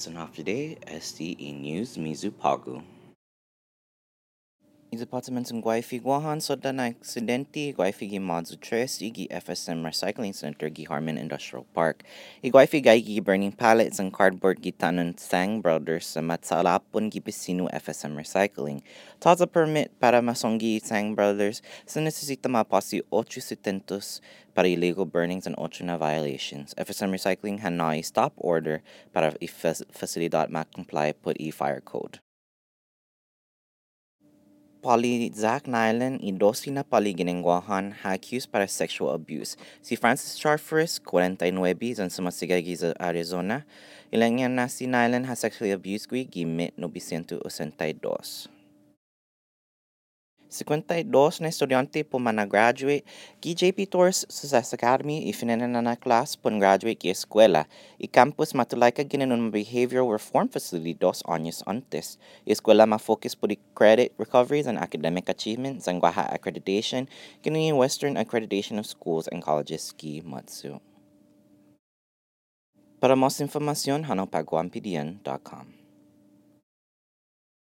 Sunhafide, SDE News, Mizu Pagu. I Departamento ng Guayfi Guahan soda na aksidente Guayfi gi 3 igi FSM Recycling Center gi Harmon Industrial Park. I Guayfi gay burning pallets and cardboard gi tanon Sang Brothers sa matsalapon gi Pisino FSM Recycling. Taza permit para masonggi Sang Brothers sa necesita mapasi 800 para illegal burnings and 8 na violations. FSM Recycling han na stop order para i-facilidad ma-comply put e-fire code. Pali Zach Nyland y pali ginengwahan accused para sexual abuse. Si Francis Charfris, 49 ang sumasigagi sa Arizona. Ilang yan na si Nyland ha sexually abused gwi gimit 982. 52 na estudyante po mana-graduate ki JP Torres Success Academy ifinanan na class pon graduate ki eskwela. I campus matulay ka ginanon behavioral reform facility dos años antes. I eskwela ma-focus po di credit recoveries and academic achievements ang Guaha accreditation kini Western Accreditation of Schools and Colleges ki Matsu. Para mas informasyon, hanapagwampidian.com.